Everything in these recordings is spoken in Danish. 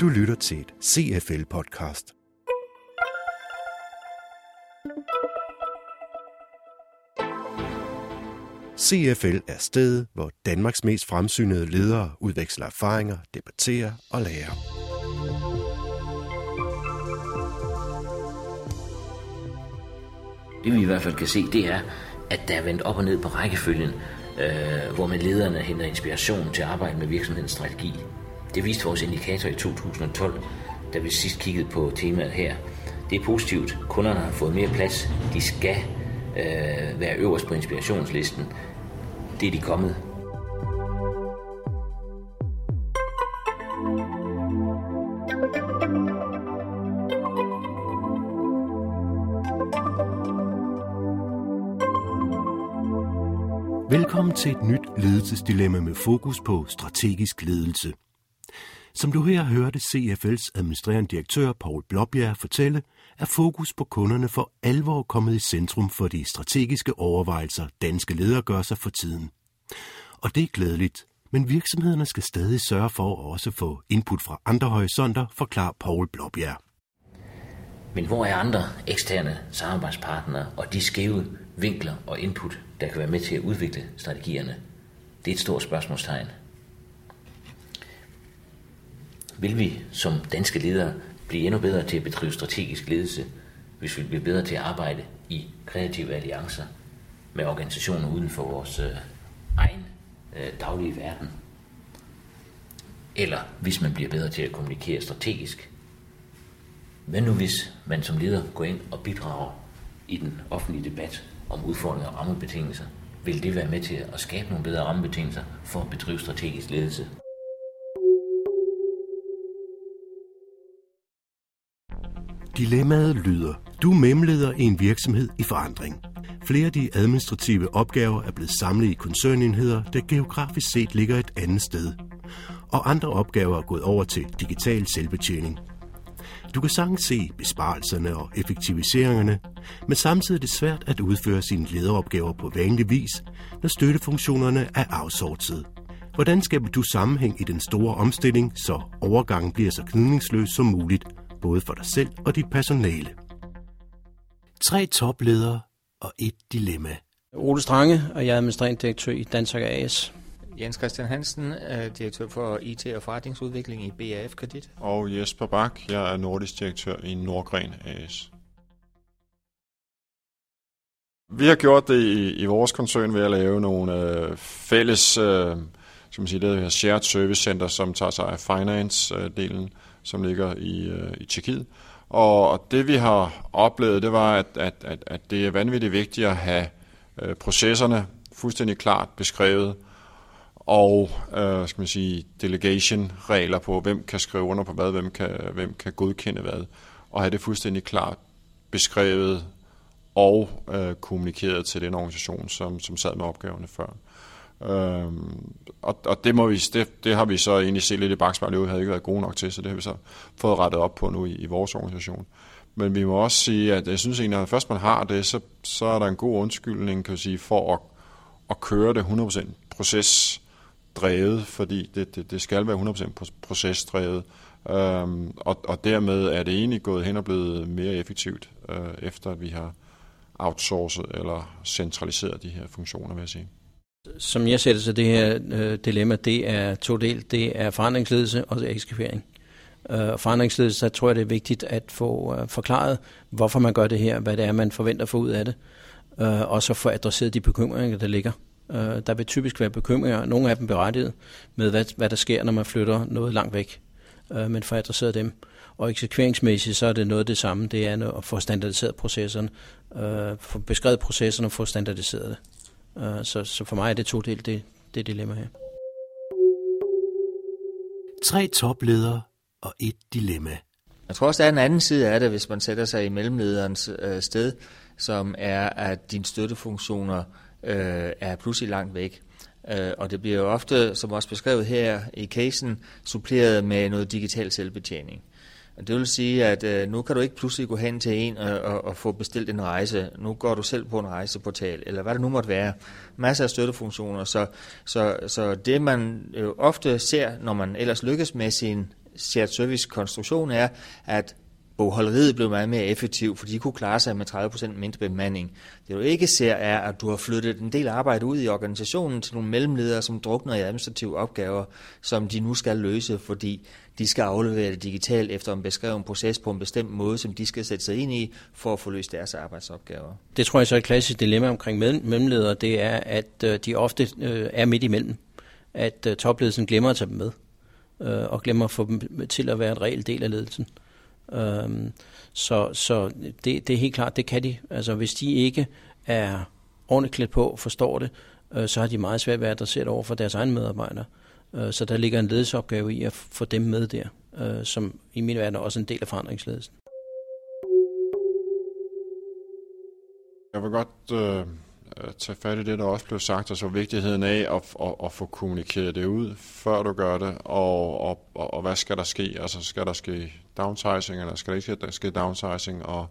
Du lytter til et CFL-podcast. CFL er stedet, hvor Danmarks mest fremsynede ledere udveksler erfaringer, debatterer og lærer. Det vi i hvert fald kan se, det er, at der er vendt op og ned på rækkefølgen, øh, hvor man lederne henter inspiration til at arbejde med virksomhedens strategi. Det viste vores indikator i 2012, da vi sidst kiggede på temaet her. Det er positivt. Kunderne har fået mere plads. De skal øh, være øverst på inspirationslisten. Det er de kommet. Til et nyt ledelsesdilemma med fokus på strategisk ledelse. Som du her hørte CFL's administrerende direktør Paul Blåbjerg fortælle, er fokus på kunderne for alvor kommet i centrum for de strategiske overvejelser, danske ledere gør sig for tiden. Og det er glædeligt, men virksomhederne skal stadig sørge for at også få input fra andre horisonter, forklarer Paul Blåbjerg. Men hvor er andre eksterne samarbejdspartnere og de skæve vinkler og input, der kan være med til at udvikle strategierne? Det er et stort spørgsmålstegn. Vil vi som danske ledere blive endnu bedre til at bedrive strategisk ledelse, hvis vi bliver bedre til at arbejde i kreative alliancer med organisationer uden for vores øh, egen øh, daglige verden? Eller hvis man bliver bedre til at kommunikere strategisk hvad nu hvis man som leder går ind og bidrager i den offentlige debat om udfordringer og rammebetingelser? Vil det være med til at skabe nogle bedre rammebetingelser for at bedrive strategisk ledelse? Dilemmaet lyder, du memleder i en virksomhed i forandring. Flere af de administrative opgaver er blevet samlet i koncernenheder, der geografisk set ligger et andet sted. Og andre opgaver er gået over til digital selvbetjening. Du kan sagtens se besparelserne og effektiviseringerne, men samtidig er det svært at udføre sine lederopgaver på vanlig vis, når støttefunktionerne er outsourcet. Hvordan skaber du sammenhæng i den store omstilling, så overgangen bliver så gnidningsløs som muligt, både for dig selv og dit personale? Tre topledere og et dilemma. Ole Strange, og jeg er administrerende direktør i Dansk AS. Jens Christian Hansen, direktør for IT og forretningsudvikling i BAF Kredit. Og Jesper Bak, jeg er nordisk direktør i Nordgren AS. Vi har gjort det i, i vores koncern ved at lave nogle øh, fælles øh, skal man sige, det her shared service center, som tager sig af finance-delen, som ligger i, øh, i Tjekkiet. Og, og det vi har oplevet, det var, at, at, at, at det er vanvittigt vigtigt at have øh, processerne fuldstændig klart beskrevet, og øh, skal man sige, delegation-regler på, hvem kan skrive under på hvad, hvem kan, hvem kan godkende hvad, og have det fuldstændig klart beskrevet og øh, kommunikeret til den organisation, som, som sad med opgaverne før. Øhm, og, og det, må vi, det, det har vi så egentlig set lidt i bagspejlet, det havde ikke været gode nok til, så det har vi så fået rettet op på nu i, i vores organisation. Men vi må også sige, at jeg synes egentlig, at når først man har det, så, så er der en god undskyldning kan sige, for at, at køre det 100% proces drevet, fordi det, det, det skal være 100% procesdrevet. Øhm, og, og dermed er det egentlig gået hen og blevet mere effektivt, øh, efter at vi har outsourcet eller centraliseret de her funktioner, vil jeg sige. Som jeg ser det, så det her øh, dilemma, det er to del. Det er forandringsledelse og det er eksekvering. Øh, forandringsledelse, så tror jeg, det er vigtigt at få øh, forklaret, hvorfor man gør det her, hvad det er, man forventer at få ud af det, øh, og så få adresseret de bekymringer, der ligger. Øh, der vil typisk være bekymringer, nogle af dem berettiget, med hvad, hvad der sker, når man flytter noget langt væk, øh, men få adresseret dem. Og eksekveringsmæssigt, så er det noget af det samme, det er at få standardiseret processerne, øh, få beskrevet processerne og få standardiseret det. Øh, så, så for mig er det to del, det, det dilemma her. Tre topledere og et dilemma. Jeg tror også, der er en anden side af det, hvis man sætter sig i mellemlederens øh, sted, som er, at dine støttefunktioner øh, er pludselig langt væk. Øh, og det bliver jo ofte, som også beskrevet her i casen, suppleret med noget digital selvbetjening. Det vil sige, at øh, nu kan du ikke pludselig gå hen til en og, og, og få bestilt en rejse. Nu går du selv på en rejseportal, eller hvad det nu måtte være. Masser af støttefunktioner. Så, så, så det, man jo ofte ser, når man ellers lykkes med sin shared service konstruktion, er, at bogholderiet blev meget mere effektiv, fordi de kunne klare sig med 30% mindre bemanding. Det du ikke ser er, at du har flyttet en del arbejde ud i organisationen til nogle mellemledere, som drukner i administrative opgaver, som de nu skal løse, fordi de skal aflevere det digitalt efter en beskrevet proces på en bestemt måde, som de skal sætte sig ind i for at få løst deres arbejdsopgaver. Det tror jeg så er et klassisk dilemma omkring mellemledere, det er, at øh, de ofte øh, er midt imellem. At øh, topledelsen glemmer at tage dem med, og glemmer at få dem til at være en reel del af ledelsen. Øhm, så så det, det er helt klart, det kan de. Altså hvis de ikke er ordentligt klædt på, forstår det, øh, så har de meget svært ved at adressere det over for deres egne medarbejdere. Øh, så der ligger en ledelsesopgave i at få dem med der, øh, som i min verden er også en del af forandringsledelsen. Jeg vil godt øh, øh, tage fat i det, der også blev sagt, altså vigtigheden af at, at, at få kommunikeret det ud, før du gør det, og, og, og, og hvad skal der ske? Altså skal der ske downsizing, eller skal der ikke ske, ske downsizing, og,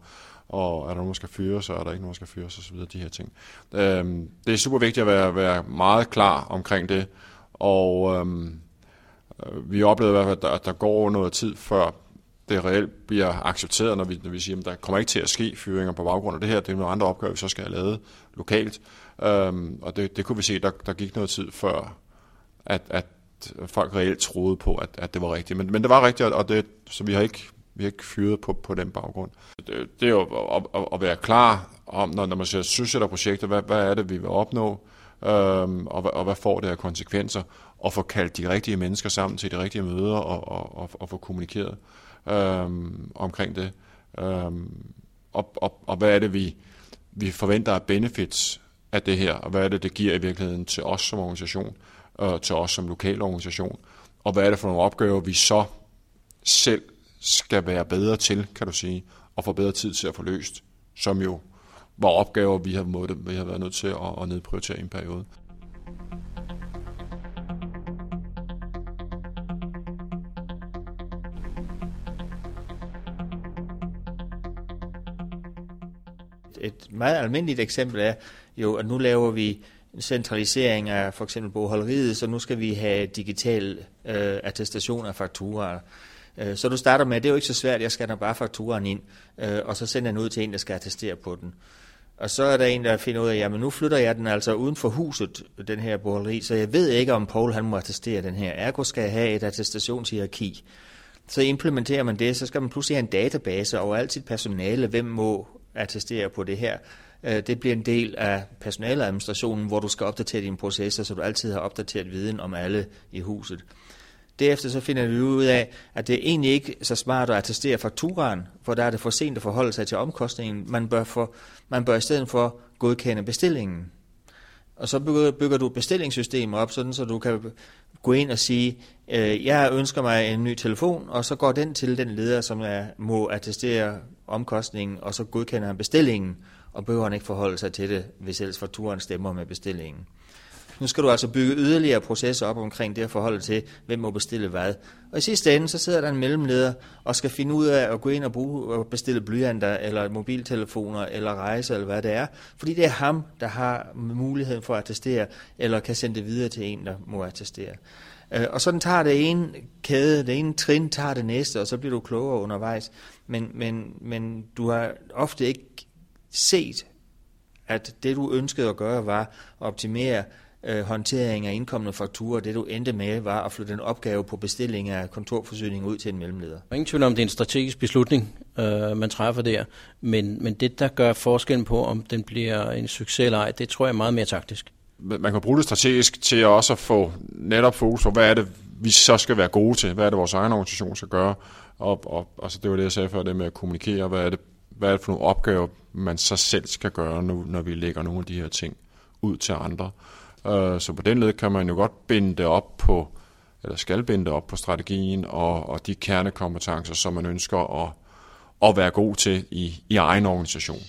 og er der nogen, der skal fyres, og er der ikke nogen, der skal fyres, osv., de her ting. Øhm, det er super vigtigt at være, være meget klar omkring det, og øhm, øh, vi oplever i hvert fald, at der, at der går noget tid, før det reelt bliver accepteret, når vi, når vi siger, at der kommer ikke til at ske fyringer på baggrund af det her. Det er nogle andre opgaver, vi så skal have lavet lokalt. Øhm, og det, det kunne vi se, der, der gik noget tid før, at, at folk reelt troede på, at, at det var rigtigt. Men, men det var rigtigt, og det, så vi har ikke, vi har ikke fyret på, på den baggrund. Det, det er jo at, at, at være klar om, når, når man siger, synes der projekter, hvad, hvad er det, vi vil opnå, øhm, og, og hvad får det af konsekvenser, og få kaldt de rigtige mennesker sammen til de rigtige møder, og, og, og, og få kommunikeret øhm, omkring det. Øhm, og, og, og hvad er det, vi, vi forventer af benefits af det her, og hvad er det, det giver i virkeligheden til os som organisation, øh, til os som lokal organisation, og hvad er det for nogle opgaver, vi så selv skal være bedre til, kan du sige, og få bedre tid til at få løst, som jo var opgaver, vi har, måttet, vi har været nødt til at, at nedprioritere i en periode. et meget almindeligt eksempel er jo, at nu laver vi centralisering af for eksempel bogholderiet, så nu skal vi have digital øh, attestation af fakturer. Øh, så du starter med, det er jo ikke så svært, jeg scanner bare fakturen ind, øh, og så sender jeg den ud til en, der skal attestere på den. Og så er der en, der finder ud af, jamen nu flytter jeg den altså uden for huset, den her bogholderi, så jeg ved ikke, om Paul han må attestere den her. Ergo skal jeg have et attestationshierarki. Så implementerer man det, så skal man pludselig have en database over alt sit personale, hvem må attestere på det her. Øh, det bliver en del af personaladministrationen, hvor du skal opdatere dine processer, så du altid har opdateret viden om alle i huset. Derefter så finder vi ud af, at det egentlig ikke så smart at attestere fakturaen, for der er det for sent at forholde sig til omkostningen. Man bør, for, man bør i stedet for godkende bestillingen. Og så bygger, bygger du et bestillingssystem op, sådan så du kan gå ind og sige, øh, jeg ønsker mig en ny telefon, og så går den til den leder, som er, må attestere omkostningen, og så godkender han bestillingen, og behøver han ikke forholde sig til det, hvis ellers fakturen stemmer med bestillingen. Nu skal du altså bygge yderligere processer op omkring det at forholde til, hvem må bestille hvad. Og i sidste ende, så sidder der en mellemleder og skal finde ud af at gå ind og, bruge, og bestille blyanter, eller mobiltelefoner, eller rejse, eller hvad det er. Fordi det er ham, der har muligheden for at attestere, eller kan sende det videre til en, der må attestere. Øh, og sådan tager det ene kæde, det ene trin tager det næste, og så bliver du klogere undervejs. Men, men, men du har ofte ikke set, at det du ønskede at gøre var at optimere øh, håndtering af indkommende fakturer. Det du endte med var at flytte en opgave på bestilling af kontorforsyning ud til en mellemleder. Der er ingen tvivl om, det er en strategisk beslutning, øh, man træffer der. Men, men det, der gør forskellen på, om den bliver en succes eller ej, det tror jeg er meget mere taktisk. Man kan bruge det strategisk til også at få netop fokus på, hvad er det, vi så skal være gode til? Hvad er det, vores egen organisation skal gøre? Og, og altså det var det, jeg sagde før, det med at kommunikere. Hvad er det, hvad er det for nogle opgaver, man så selv skal gøre, nu, når vi lægger nogle af de her ting ud til andre? Uh, så på den led kan man jo godt binde det op på, eller skal binde det op på strategien og, og de kernekompetencer, som man ønsker at, at være god til i, i egen organisation.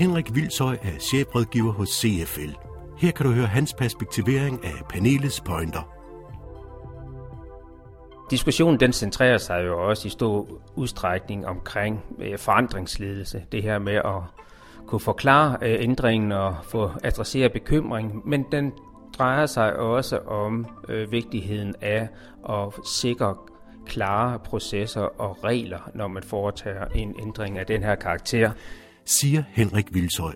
Henrik Vildsøj er chefrådgiver hos CFL. Her kan du høre hans perspektivering af panelets pointer. Diskussionen den centrerer sig jo også i stor udstrækning omkring øh, forandringsledelse. Det her med at kunne forklare øh, ændringen og få adressere bekymring, men den drejer sig også om øh, vigtigheden af at sikre klare processer og regler, når man foretager en ændring af den her karakter. Siger Henrik Vilshøj.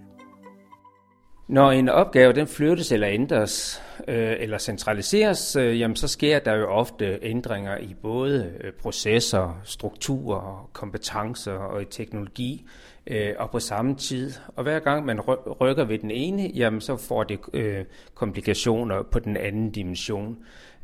Når en opgave den flyttes eller ændres øh, eller centraliseres, øh, jamen, så sker der jo ofte ændringer i både øh, processer, strukturer, kompetencer og i teknologi øh, og på samme tid. Og hver gang man rykker ved den ene, jamen, så får det øh, komplikationer på den anden dimension.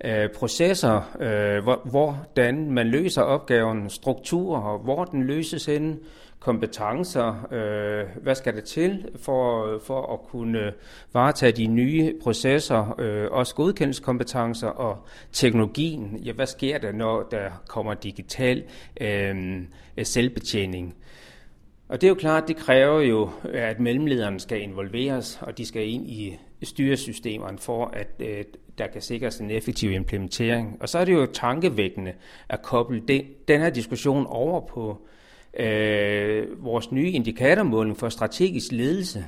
Øh, processer, øh, hvor, hvordan man løser opgaven, strukturer, hvor den løses hen, kompetencer, øh, hvad skal der til for, for at kunne varetage de nye processer, øh, også godkendelseskompetencer og teknologien. Ja, hvad sker der, når der kommer digital øh, selvbetjening? Og det er jo klart, det kræver jo, at mellemlederne skal involveres, og de skal ind i styresystemerne for, at øh, der kan sikres en effektiv implementering. Og så er det jo tankevækkende at koble den, den her diskussion over på øh, vores nye indikatormåling for strategisk ledelse.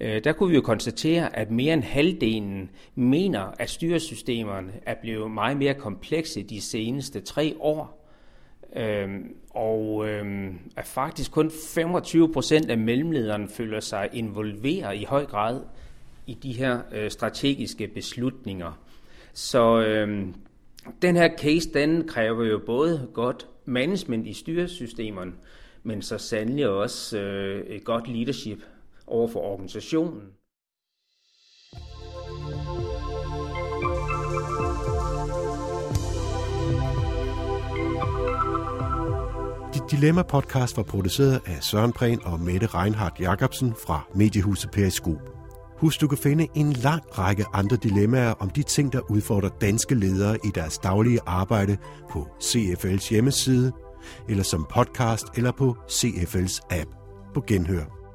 Øh, der kunne vi jo konstatere, at mere end halvdelen mener, at styresystemerne er blevet meget mere komplekse de seneste tre år. Øhm, og øhm, at faktisk kun 25 procent af mellemlederne føler sig involveret i høj grad i de her øh, strategiske beslutninger. Så øhm, den her case, den kræver jo både godt management i styresystemerne, men så sandelig også øh, et godt leadership over for organisationen. Dilemma-podcast var produceret af Søren Prehn og Mette Reinhardt Jacobsen fra Mediehuset Periskop. Husk, du kan finde en lang række andre dilemmaer om de ting, der udfordrer danske ledere i deres daglige arbejde på CFL's hjemmeside, eller som podcast eller på CFL's app. På genhør.